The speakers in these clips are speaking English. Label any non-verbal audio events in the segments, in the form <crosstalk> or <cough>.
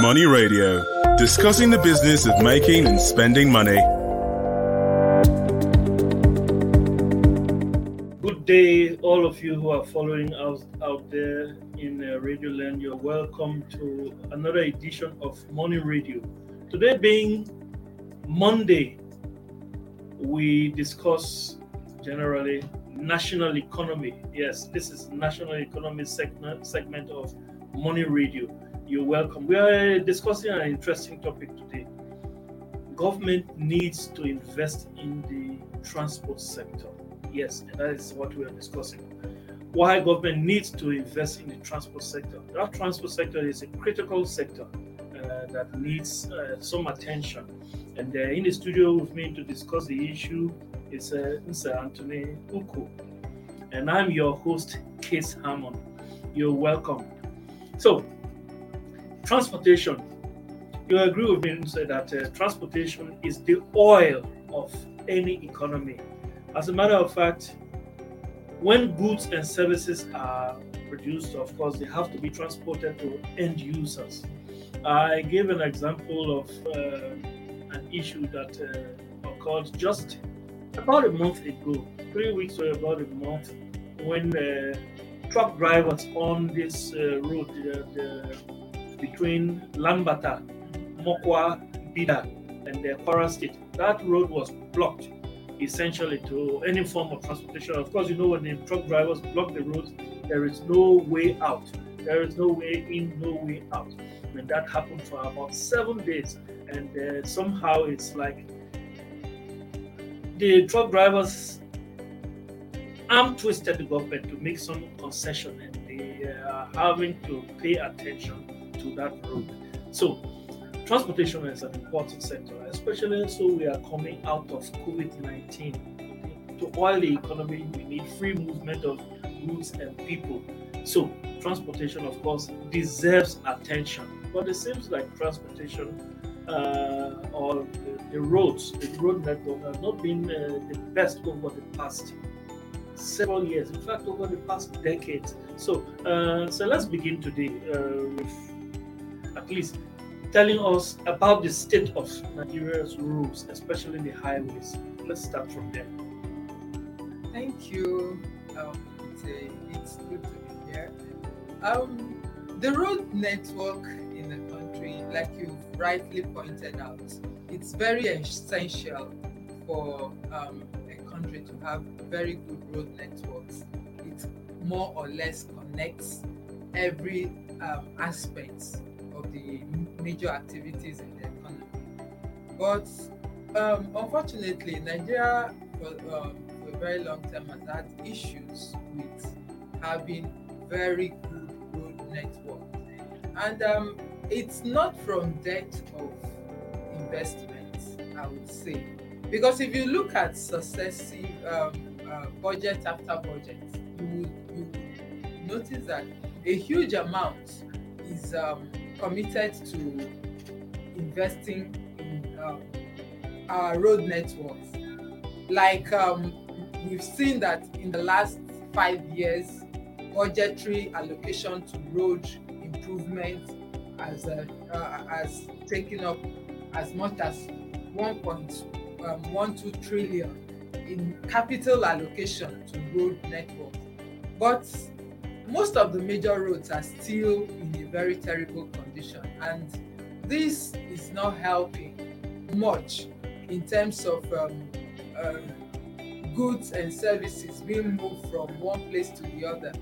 Money Radio, discussing the business of making and spending money. Good day, all of you who are following us out there in uh, Radio Land. You're welcome to another edition of Money Radio. Today being Monday, we discuss generally national economy. Yes, this is national economy segment segment of Money Radio. You're welcome. We are discussing an interesting topic today. Government needs to invest in the transport sector. Yes, and that is what we are discussing. Why government needs to invest in the transport sector. That transport sector is a critical sector uh, that needs uh, some attention. And uh, in the studio with me to discuss the issue is uh, Mr. Anthony Uku. And I'm your host, Case Hammond. You're welcome. So, transportation. You agree with me say that uh, transportation is the oil of any economy. As a matter of fact, when goods and services are produced, of course, they have to be transported to end users. I gave an example of uh, an issue that uh, occurred just about a month ago, three weeks or about a month, when uh, truck drivers on this uh, road the, between Lambata, Mokwa, Bida, and the Kwara State, that road was blocked essentially to any form of transportation. Of course, you know when the truck drivers block the roads, there is no way out. There is no way in, no way out. And that happened for about seven days, and uh, somehow it's like the truck drivers arm twisted the government to make some concession, and they are having to pay attention to that road. So, transportation is an important sector, especially so we are coming out of COVID 19. To oil the economy, we need free movement of goods and people. So, transportation, of course, deserves attention. But it seems like transportation uh, or the, the, roads, the road network, have not been uh, the best over the past several years. In fact, over the past decades. So, uh, so let's begin today uh, with at least telling us about the state of Nigeria's roads, especially the highways. Let's start from there. Thank you. Um, it's, a, it's good to be here. Um, the road network in the country, like you rightly pointed out, it's very essential for um, a country to have very good road networks. It more or less connects every um, aspect of the major activities in the economy. But um, unfortunately, Nigeria for, um, for a very long time has had issues with having very good road network. And um, it's not from debt of investment, I would say. Because if you look at successive um, uh, budget after budget, you will, you will notice that a huge amount is um, committed to investing in um, our road networks. Like um, we've seen that in the last five years, budgetary allocation to road improvement has, uh, uh, has taken up as much as 1.12 um, trillion in capital allocation to road networks. But most of the major roads are still in a very terrible condition and this is not helping much in terms of um, um, goods and services being moved from one place to the other.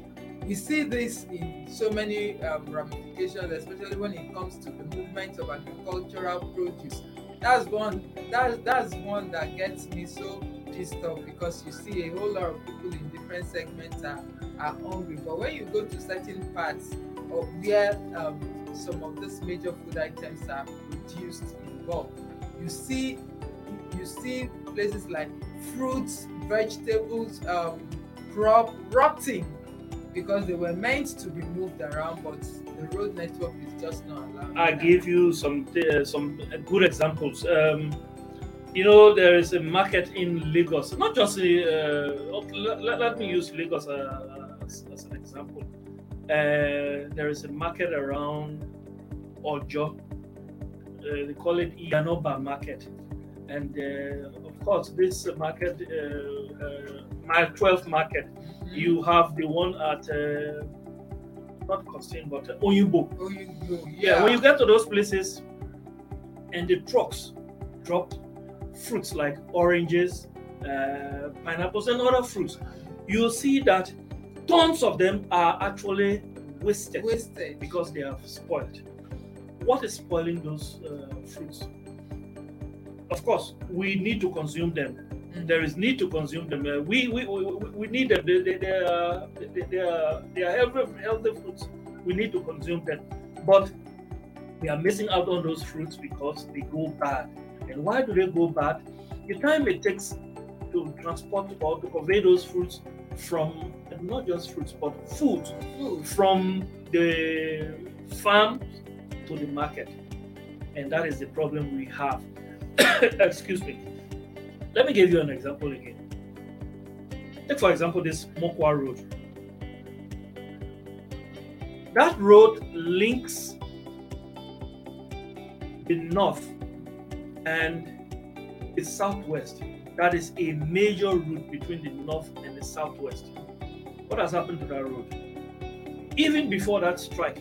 We see this in so many um, ramifications, especially when it comes to the movement of agricultural produce. That's one. That's that's one that gets me so pissed off because you see a whole lot of people in different segments are are hungry. But when you go to certain parts of where um, some of these major food items are produced in bulk, you see you see places like fruits, vegetables, um, crop rotting because they were meant to be moved around, but the road network is just not allowing. I give you some uh, some good examples. Um, you know, there is a market in Lagos, not just uh, let, let, me use Lagos uh, as, as, an example. Uh, there is a market around Ojo. Uh, they call it Yanoba Market. And uh, of course, this market, uh, uh, mile 12 market, Mhm. you have the one at uh, not Costain, but uh, Oyingbo. You go. Yeah. when you get to those places, and the trucks drop fruits like oranges, uh, pineapples, and other fruits, you'll see that tons of them are actually wasted wasted. because they are spoiled. What is spoiling those uh, fruits? Of course, we need to consume them. Mhm. There is need to consume them. Uh, we, we, we, we- we need them. They, they, they, are, they, they are, they are healthy, healthy fruits. We need to consume them. But we are missing out on those fruits because they go bad. And why do they go bad? The time it takes to transport or to convey those fruits from not just fruits but food from the farm to the market. And that is the problem we have. <coughs> Excuse me. Let me give you an example again. Take, for example, this Mokwa Road. That road links the north and the southwest. That is a major route between the north and the southwest. What has happened to that road? Even before that strike,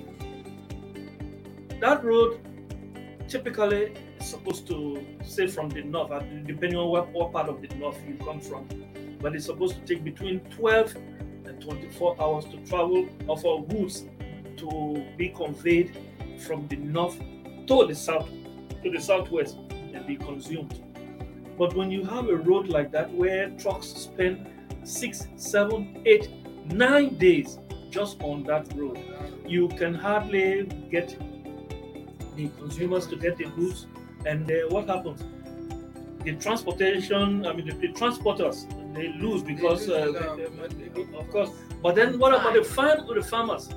that road typically is supposed to say from the north, depending on what, what part of the north you come from, but it's supposed to take between 12 and 24 hours to travel or for goods to be conveyed from the north to the south to the southwest and be consumed. But when you have a road like that where trucks spend six, seven, eight, nine days just on that road, you can hardly get the consumers to get the goods. And uh, what happens? The transportation, I mean, the, the transporters, they lose because, lose uh, lot of they- they- of course. But then what about the farm the farmers?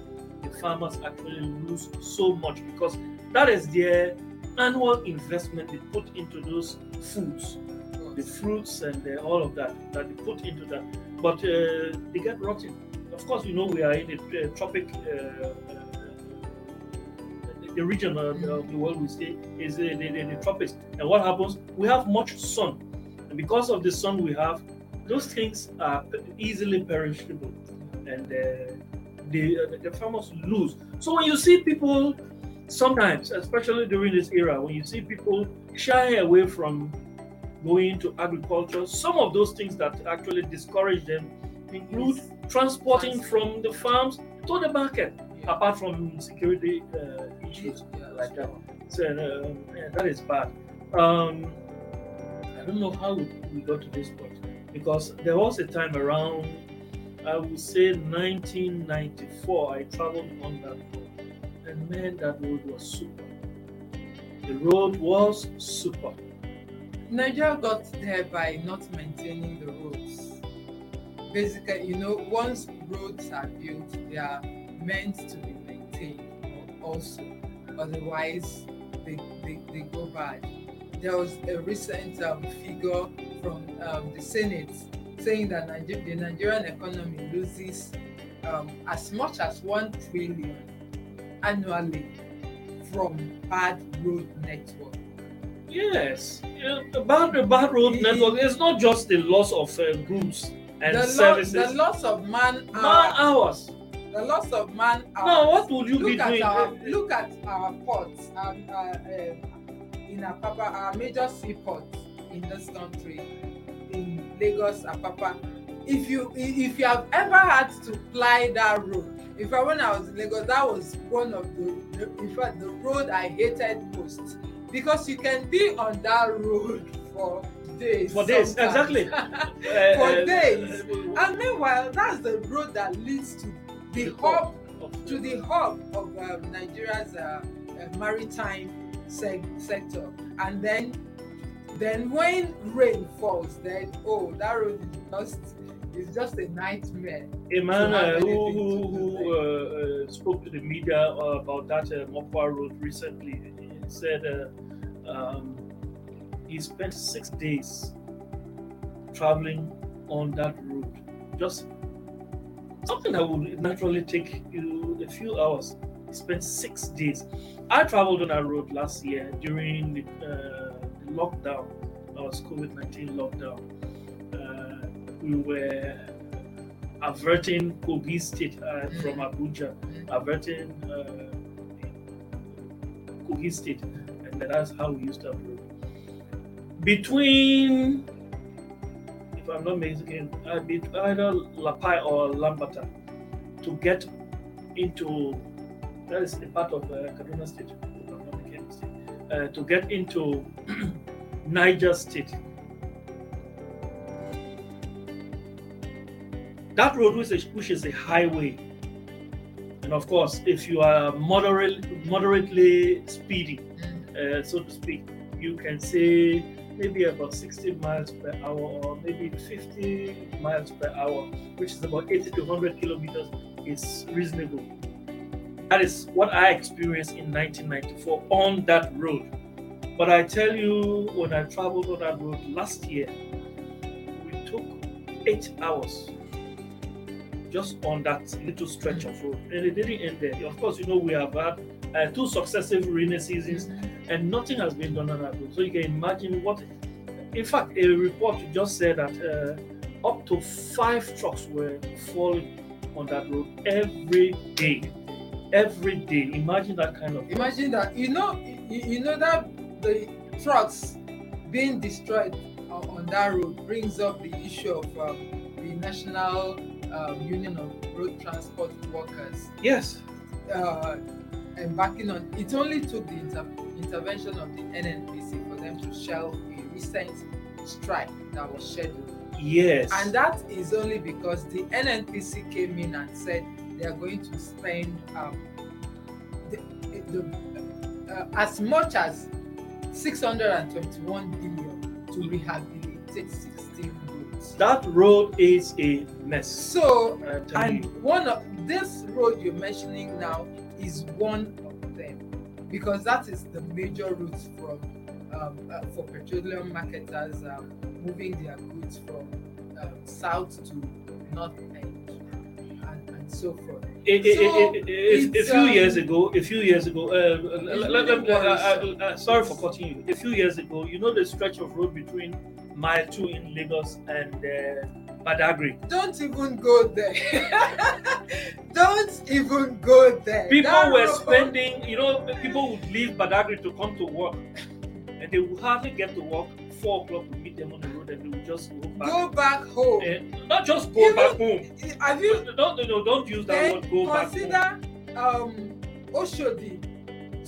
The farmers actually lose so much because that is their annual investment they put into those foods, the fruits and uh, all of that that they put into that. But uh, they get rotten. Of course, you know we are in a uh, tropic. Uh, uh, the region of, of the world we stay is uh, the, the, the tropics, and what happens? We have much sun, and because of the sun we have, those things are easily perishable, and uh, the uh, the farmers lose. So when you see people, sometimes, especially during this era, when you see people shy away from going into agriculture, some of those things that actually discourage them include transporting from the farms to the market, Yeah. apart from security uh, issues Yeah, like that. So uh, yeah, that is bad. Um, I don't know how we, we got to this point because there was a time around, I would say 1994, I traveled on that road, and man, that road was super. The road was super. Nigeria got there by not maintaining the roads. Basically, you know, once roads are built, they are meant to be maintained also. Otherwise, they, they, they go bad. There was a recent um, figure from um, the Senate saying that Niger- the Nigerian economy loses um, as much as 1 trillion annually from bad road network. Yes, the bad, bad road network is not just the loss of uh, goods and the, lo- services. the loss of man, man hour, hours. the loss of man hours. Now, what would you be look at doing? our look at our ports um, uh, um, in Apapa, our major seaports in this country, in Lagos, Apapa. If you if you have ever had to ply that road, in fact when I was in Lagos, that was one of the, the in fact the road I hated most because you can be on that road for days. For days, sometimes. exactly. Uh, <laughs> For uh, days. uh, and meanwhile, that's the road that leads to the hub of- to the hub of um, Nigeria's uh, uh, maritime seg- sector. And then, then when rain falls, then oh, that road is just is just a nightmare. a man uh, who, who, who uh, uh, spoke to the media uh, about that uh, Mokwa road recently he said uh, um, he spent six days traveling on that road. Just something that would naturally take you a few hours. He spent six days. I traveled on that road last year during the, uh, the lockdown, our COVID 19 lockdown. Uh, we were averting Kogi State uh, from Abuja, averting uh, Kogi State, and that's how we used to road. Between, if I'm not mistaken, uh, either Lapai or Lambata to get into that is a part of uh, Kaduna State, a uh, to get into <clears throat> Niger State. That road, which is, which is a highway, and of course, if you are moderate, moderately speedy, uh, so to speak, you can say maybe about 60 miles per hour or maybe 50 miles per hour, which is about 80 to 100 kilometers, is reasonable. That is what I experienced in 1994 on that road. But I tell you, when I traveled on that road last year, we took eight hours just on that little stretch of road. And it didn't end there. Of course, you know, we have had uh, two successive rainy seasons and nothing has been done on that road. So you can imagine what, in fact, a report just said that uh, up to five trucks were falling on that road every day. Every day. Imagine that kind of. Imagine that. You know, you, you know that the trucks being destroyed on, on that road brings up the issue of um, the National um, Union of Road Transport Workers Yes. uh, embarking on. It only took the inter- intervention of the NNPC for them to shelve a recent strike that was scheduled. Yes. And that is only because the NNPC came in and said they are going to spend um, the, the, uh, as much as 621 billion to rehabilitate 16 roads. That road is a mess. So, and you. one of this road you're mentioning now is one of them because that is the major route from um, uh, for petroleum marketers um, moving their goods from um, south to north end and, and so forth. A, So, few um, years ago, a few years ago, uh, let- let- let- worrisome. uh, uh, sorry for cutting you. A few years ago, you know the stretch of road between Mile 2 in Lagos and uh, Badagry. Don't even go there. <laughs> Don't even go there. People That were road- spending, you know, people would leave Badagry to come to work, and they would hardly get to work. Four o'clock would meet them on the road, and they would just go back. Go back home. And not just go Even- back home. Have you Don't, don't, no, don't use that word. Go back home. consider um Oshodi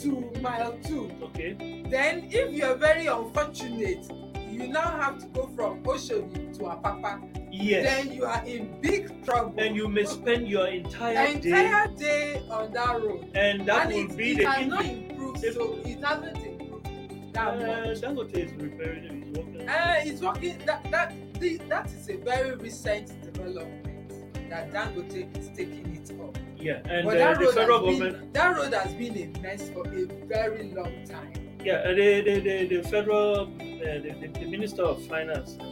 to mile two. Okay. Then if you're very unfortunate, you now have to go from Oshodi to Apapa. Yes. Then you are in big trouble. and you may spend your entire, day, entire day on that road. and that and will it, be it the has not improved, so it hasn't improved that much. Uh, Dangote is repairing it. He's working. Uh, it's working. That that the, that is a very recent development that Dangote is taking it up. yeah, and but uh, that the road federal has government. been that road has been a mess for a very long time. Yeah, uh, the, the, the, the federal, the, the, the Minister of Finance, uh,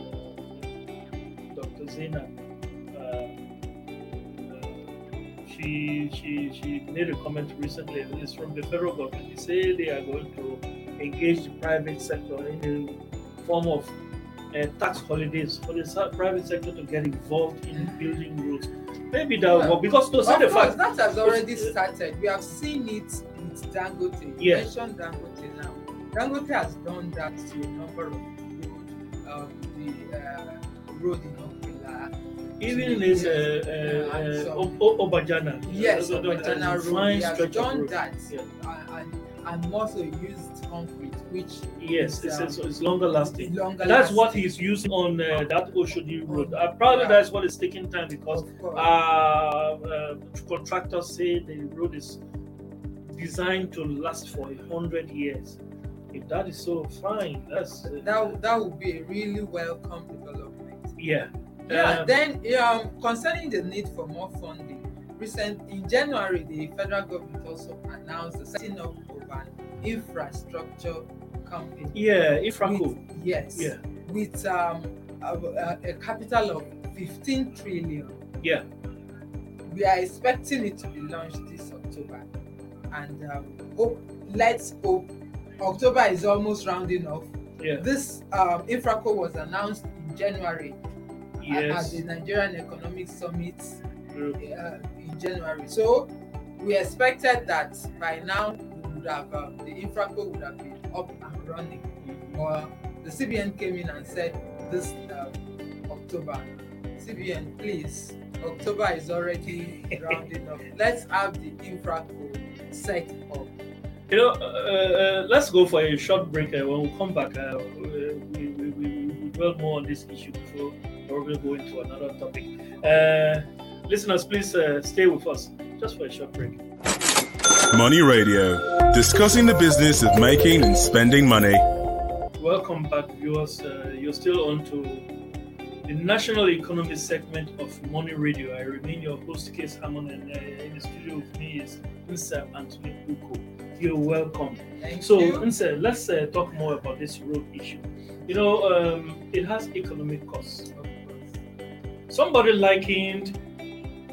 Dr. Zena, uh, uh, she, she, she made a comment recently. It's from the federal government. They say they are going to engage the private sector in the form of uh, tax holidays for the private sector to get involved in building roads. Maybe that will Well, work because to say the course, fact, that has already started. We have seen it with Dangote. You Yeah. mentioned Dangote. Dangote has done that to a number of roads. Um, the uh, road in Okila. even in this uh, uh, uh, some- O- O- Obajana, Yes, uh, Obajana Road. fine We have stretch of done road. that. Yeah. Uh, and, and also used concrete, which Yes, is, it's, um, it's, longer lasting. longer That's what he's using on uh, that Oshodi road. Uh, probably Yeah. that's what is taking time because uh, uh, contractors say the road is designed to last for a hundred years. If that is so, fine. That's uh, that that would be a really welcome development. yeah. Yeah. Um, then um, concerning the need for more funding, recent in January the federal government also announced the setting up of an infrastructure company. yeah, Infraco. With, yes. Yeah. With um, a, a- a capital of 15 trillion. Yeah. We are expecting it to be launched this October. and um, hope, let's hope October is almost rounding off. Yeah. This um, Infraco was announced in January at- at the Nigerian Economic Summit uh, in January. So we expected that by now we would have um, the Infraco would have been up and running. Or the CBN came in and said this um, October, CBN, please, October is already <laughs> rounding up. Let's have the Infraco set up. You know, uh, uh, let's go for a short break. Uh, when we come back, uh, we, we, we, we we dwell more on this issue before probably go into another topic. Uh, listeners, please uh, stay with us just for a short break. Money Radio, discussing the business of making and spending money. Welcome back, viewers. Uh, you're still on to the National Economy segment of Money Radio. I remain your host, Case Hammond, and uh, in the studio with me is Nsa Anthony Uko. You're welcome. Thank So, you. Nsa, let's uh, talk more about this road issue. You know, um, it has economic costs. Somebody likened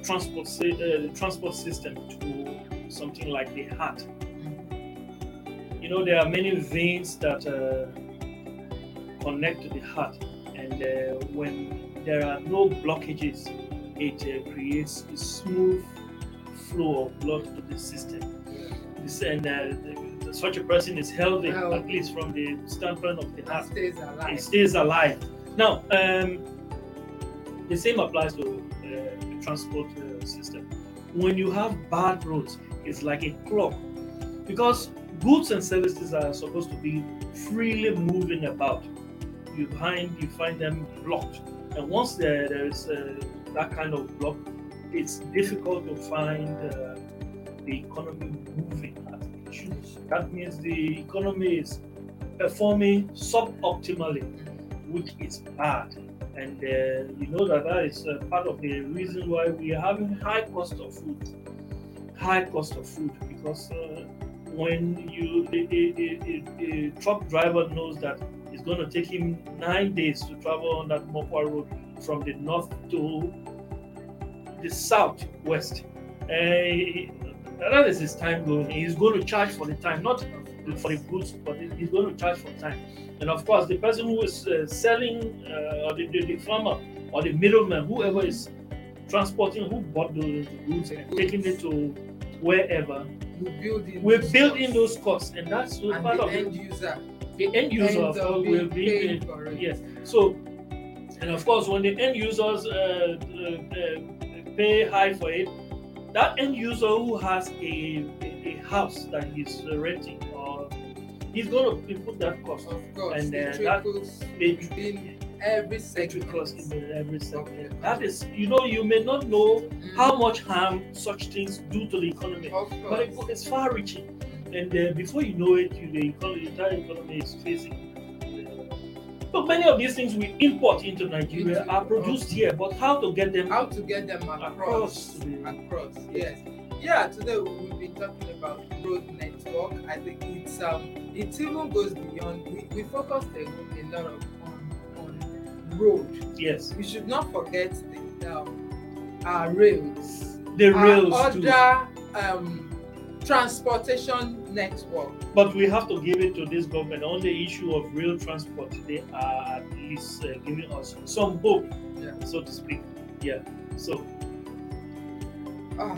transport uh, the transport system to something like the heart. You know, there are many veins that uh, connect to the heart, and uh, when there are no blockages, it uh, creates a smooth flow of blood to the system. And uh, the- such a person is healthy, Oh. at least from the standpoint of the heart stays it alive. stays alive. Now, um, the same applies to uh, the transport uh, system. When you have bad roads, it's like a clock because goods and services are supposed to be freely moving about. You find you find them blocked, and once there, there is uh, that kind of block, it's difficult to find uh, the economy moving as it should. That means the economy is performing suboptimally which is bad. And uh, you know that that is uh, part of the reason why we are having high cost of food. High cost of food because uh, when you a, truck driver knows that it's going to take him nine days to travel on that Mokwa road from the north to the southwest. Uh, that is his time going. He's going to charge for the time, not for the goods, but he's going to charge for time. And of course, the person who is uh, selling, uh, or the, the, the farmer, or the middleman, whoever is transporting, who bought the goods and taking it to wherever, We build in we're those building costs. those costs, and that's and part the of end user The end user, of ends up course, will be for it. Yes. So, and of course, when the end users uh, uh, uh, pay high for it, that end user who has a, a, a house that he's renting, or he's going to put that cost. Of course, And, uh, that- in every segment. cost in every the sector. That is, you know, you may not know Mm, how much harm such things do to the economy, but it, it's far-reaching. And uh, before you know it, you, the, economy, the entire economy is facing. Uh, Look, many of these things we import into Nigeria Into- are produced here, but how to get them How to get them across? across? Across, yes. Yeah, today we've been talking about road network. I think it's um it even goes beyond. We, we focused a, a lot of on on road. Yes, We should not forget the um, our rails. the our rails too. other um transportation network. But we have to give it to this government on the issue of rail transport. They are at least uh, giving us some hope, Yeah. so to speak. Yeah. So Ah,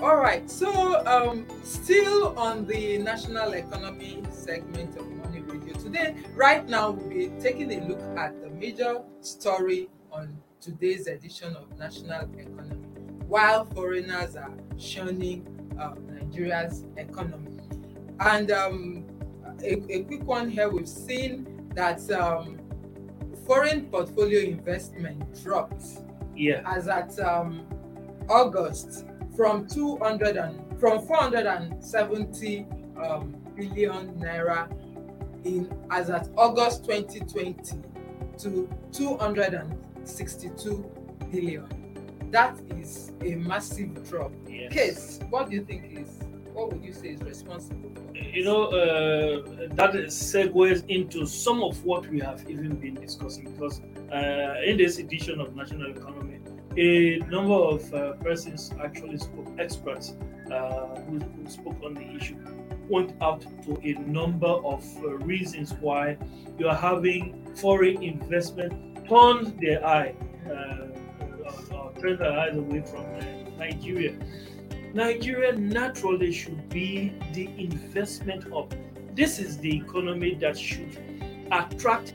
all right. So, um, still on the national economy segment of Money Radio today. Right now, we'll be taking a look at the major story on today's edition of National Economy. While foreigners are shunning uh, Nigeria's economy, and um, a, a quick one here, we've seen that um, foreign portfolio investment dropped yeah. as at um, August from 200 and from 470 um, billion naira in as at August 2020 to 262 billion. That is a massive drop. Yes. Case, what do you think is what would you say is responsible? You know, uh, that segues into some of what we have even been discussing because uh, in this edition of National Economy, a number of uh, persons actually spoke, experts uh, who, who spoke on the issue, point out to a number of uh, reasons why you are having foreign investment turn their eye, uh, turn their eyes away from Nigeria. Nigeria naturally should be the investment hub. This is the economy that should attract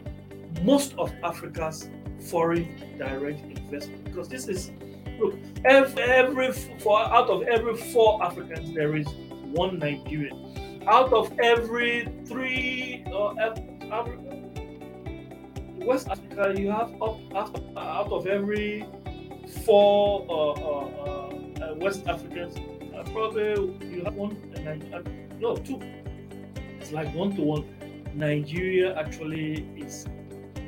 most of Africa's foreign direct investment because this is look every, every four out of every four Africans there is one Nigerian. Out of every three uh, Africa, West Africa, you have up after, out of every four uh, uh, uh, West Africans, uh, probably you have one. Uh, no, two. It's like one to one. Nigeria actually is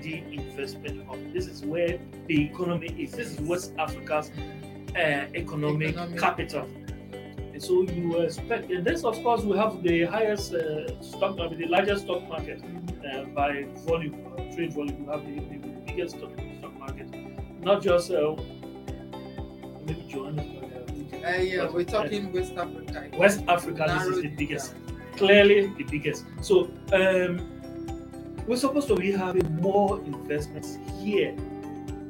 the investment hub. This is where the economy is. This is West Africa's uh, economic, economic, capital. And so you expect, and this of course we have the highest uh, stock market, the largest stock market uh, by volume, trade volume. We have the, the biggest stock, stock, market, not just uh, maybe Johannesburg. Uh, yeah, we're talking West Africa. West Africa, is the biggest, clearly the biggest. So um, we're supposed to be having more investments here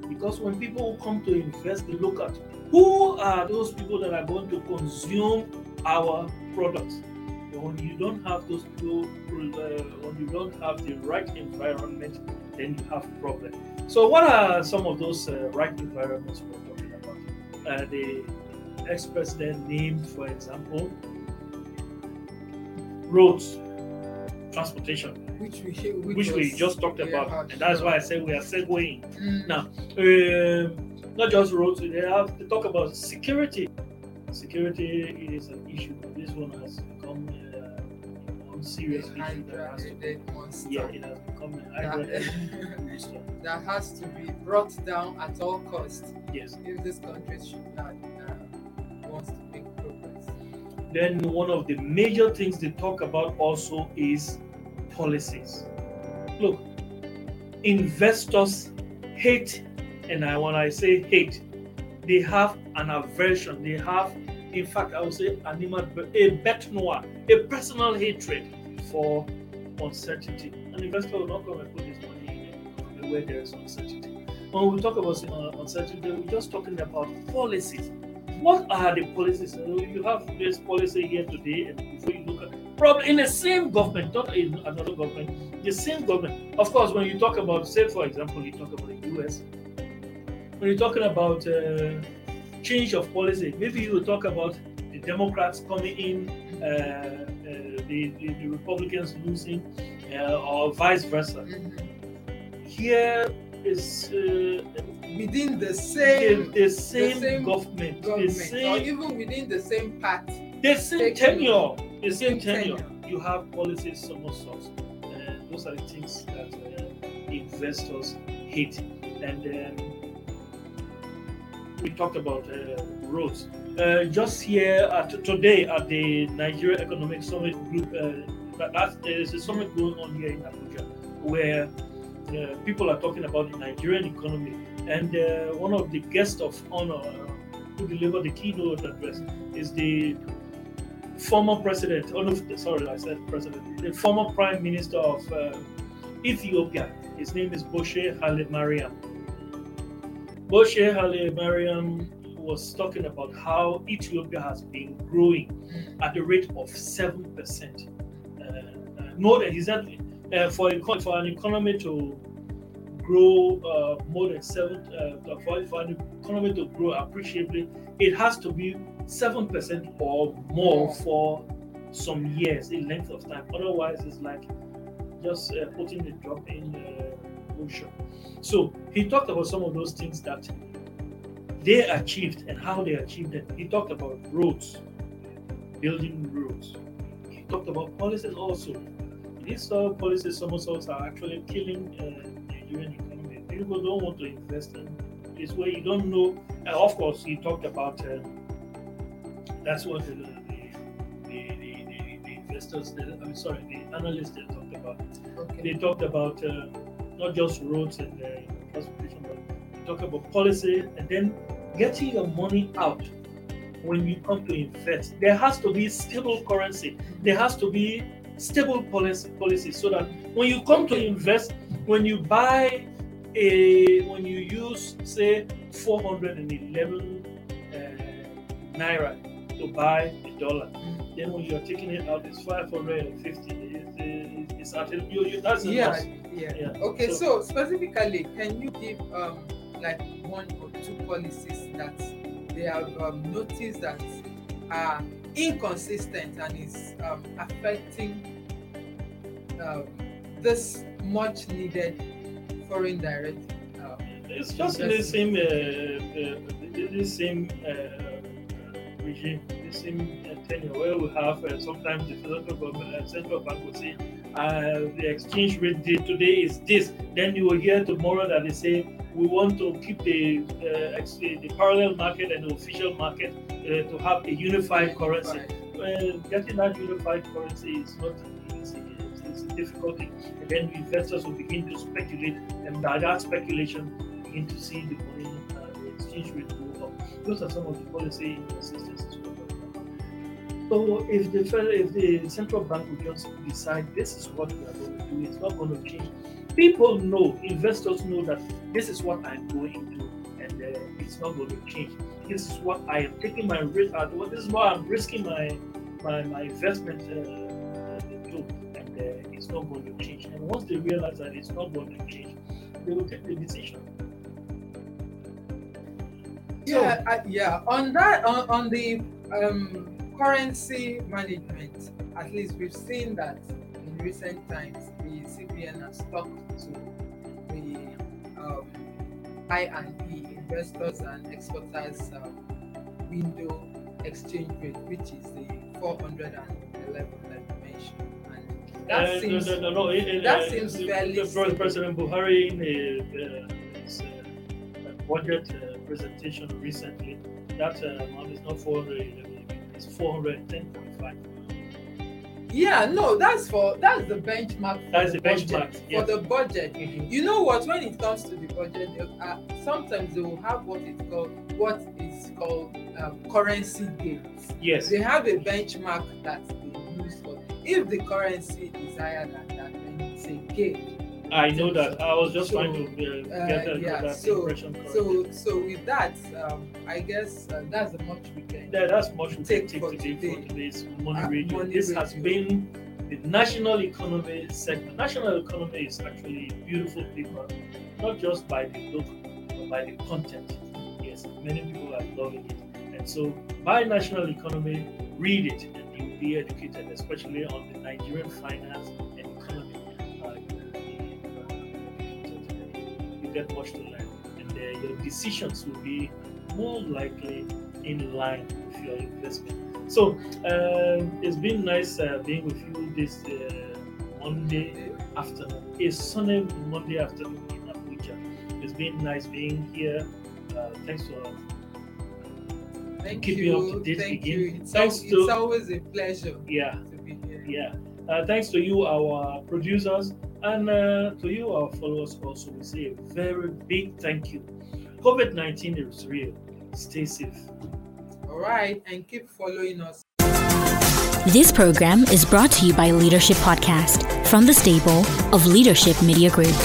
because when people come to invest, they look at who are those people that are going to consume our products. When you don't have those people, uh, when you don't have the right environment, then you have a problem. So, what are some of those uh, right environments we're talking about? Uh, the ex-president named, for example, roads, transportation, which we which, which we just talked about, and that's why I said we are segueing mm. now. Um, not just roads, they have to talk about security. Security is an issue. This one has become uh, a serious issue that has to be, yeah, it has become that, <laughs> that has to be brought down at all costs. Yes. If this country should not Then one of the major things they talk about also is policies. Look, investors hate, and I when I say hate, they have an aversion. They have, in fact, I would say, animal, a bête noire, a personal hatred for uncertainty. An investor will not come and put his money in where there is uncertainty. When we talk about uh, uncertainty, we're just talking about policies what are the policies? You have this policy here today, and before you look at probably in the same government, not in another government, the same government. Of course, when you talk about, say, for example, you talk about the US, when you're talking about uh, change of policy, maybe you talk about the Democrats coming in, uh, uh, the, the, the, Republicans losing, uh, or vice versa. Mm-hmm. Here is uh, within the same the, the same, the same government, government the same, or even within the same party. The same tenure, the same tenure. tenure. You have policies somersaults. Uh, those are the things that uh, investors hate. And um, we talked about uh, roads. Uh, just here at, today at the Nigeria Economic Summit Group, uh, that, there's a summit going on here in Abuja where uh, people are talking about the Nigerian economy and uh, one of the guests of honor uh, who delivered the keynote address is the former president, oh no, sorry, I said president, the former prime minister of uh, Ethiopia. His name is Moshe Haile Mariam. Moshe Haile Mariam was talking about how Ethiopia has been growing at the rate of 7%. Uh, uh, more than, he said, uh, for, for an economy to grow uh, more than seven, uh, for, an economy to grow appreciably, it has to be seven percent or more for some years, in length of time. Otherwise, it's like just uh, putting the drop in the ocean. So he talked about some of those things that they achieved and how they achieved it. He talked about roads, building roads. He talked about policies also. These uh, policies, some of us are actually killing uh, Nigerian economy. People don't want to invest in this where you don't know. And of course, he talked about uh, that's what the, the, the, the investors, I'm sorry, the analysts they talked about. Okay. They talked about uh, not just roads and uh, transportation, but they talk about policy and then getting your money out when you come to invest. There has to be stable currency. There has to be stable policy policy so that when you come to invest, when you buy a when you use say 411 uh, naira to buy a dollar, then when you're taking it out, it's 550. It's, it's at you, you, that's yeah, yeah, Yeah. Okay, So- so, specifically, can you give um like one or two policies that they have um, noticed that are inconsistent and is um, affecting um, this much needed foreign direct um, It's just in the same, uh, uh, the, the same uh, regime, the same uh, tenure where we have uh, sometimes the federal government, uh, central bank will say uh, the exchange rate day today is this. Then you will hear tomorrow that they say we want to keep the uh, ex- the parallel market and the official market uh, to have a unified currency. Uh, getting that unified currency is not difficulty. And then investors will begin to speculate, and by that speculation, begin to see the money, uh, exchange rate go up. Those are some of the policy about. So if the federal, if the central bank will just decide this is what we are going to do, it's not going to change. People know, investors know that this is what I'm going into, and uh, it's not going to change. This is what I am taking my risk. Uh, this is what I'm risking my my, my investment uh, it's not going to change. And once they realize that it's not going to change, they will take the decision. Yeah, I, yeah. On that, on, on the um, currency management, at least we've seen that in recent times, the CBN has stuck to the um, I and E investors and exporters um, window exchange rate, which is the 411 that you mentioned, that Uh, seems no, no, no, no, it- that uh, seems the- fairly the stable. President Buhari in his, budget presentation recently, that uh, amount is not 411, it's 410.5. Yeah, no, that's for that's the benchmark. For That's the budget, benchmark, for yes. the budget. You know what? When it comes to the budget, uh, sometimes they will have what it's called what is called um, currency gains. Yes, They have a benchmark that they use for. If the currency is higher than that, then it's a gain. I know that. I was just So, trying to uh, Uh, get that, yeah, that so impression correct. so so with that, um, I guess uh, that's the much we can. Yeah, that's much we Take take for today for today. today's Money Uh, Radio. Money this has been the national economy segment. National economy is actually beautiful paper, not just by the book, but by the content. Yes, many people are loving it. And so, buy National Economy, read it, be educated, especially on the Nigerian finance and economy. Uh, be, uh. You get much to learn, and uh, your decisions will be more likely in line with your investment. So um, it's been nice uh, being with you this uh, Monday afternoon. It's sunny Monday afternoon in Abuja. It's been nice being here. Uh, thanks for Thank keep me you. up to date Thank again. you. It's, Thanks al- to- it's always a pleasure yeah to be here. yeah. Uh, thanks to you, our producers, and uh, to you, our followers. Also, we say a very big thank you. COVID nineteen is real. Stay safe. All right, and keep following us. This program is brought to you by Leadership Podcast from the stable of Leadership Media Group.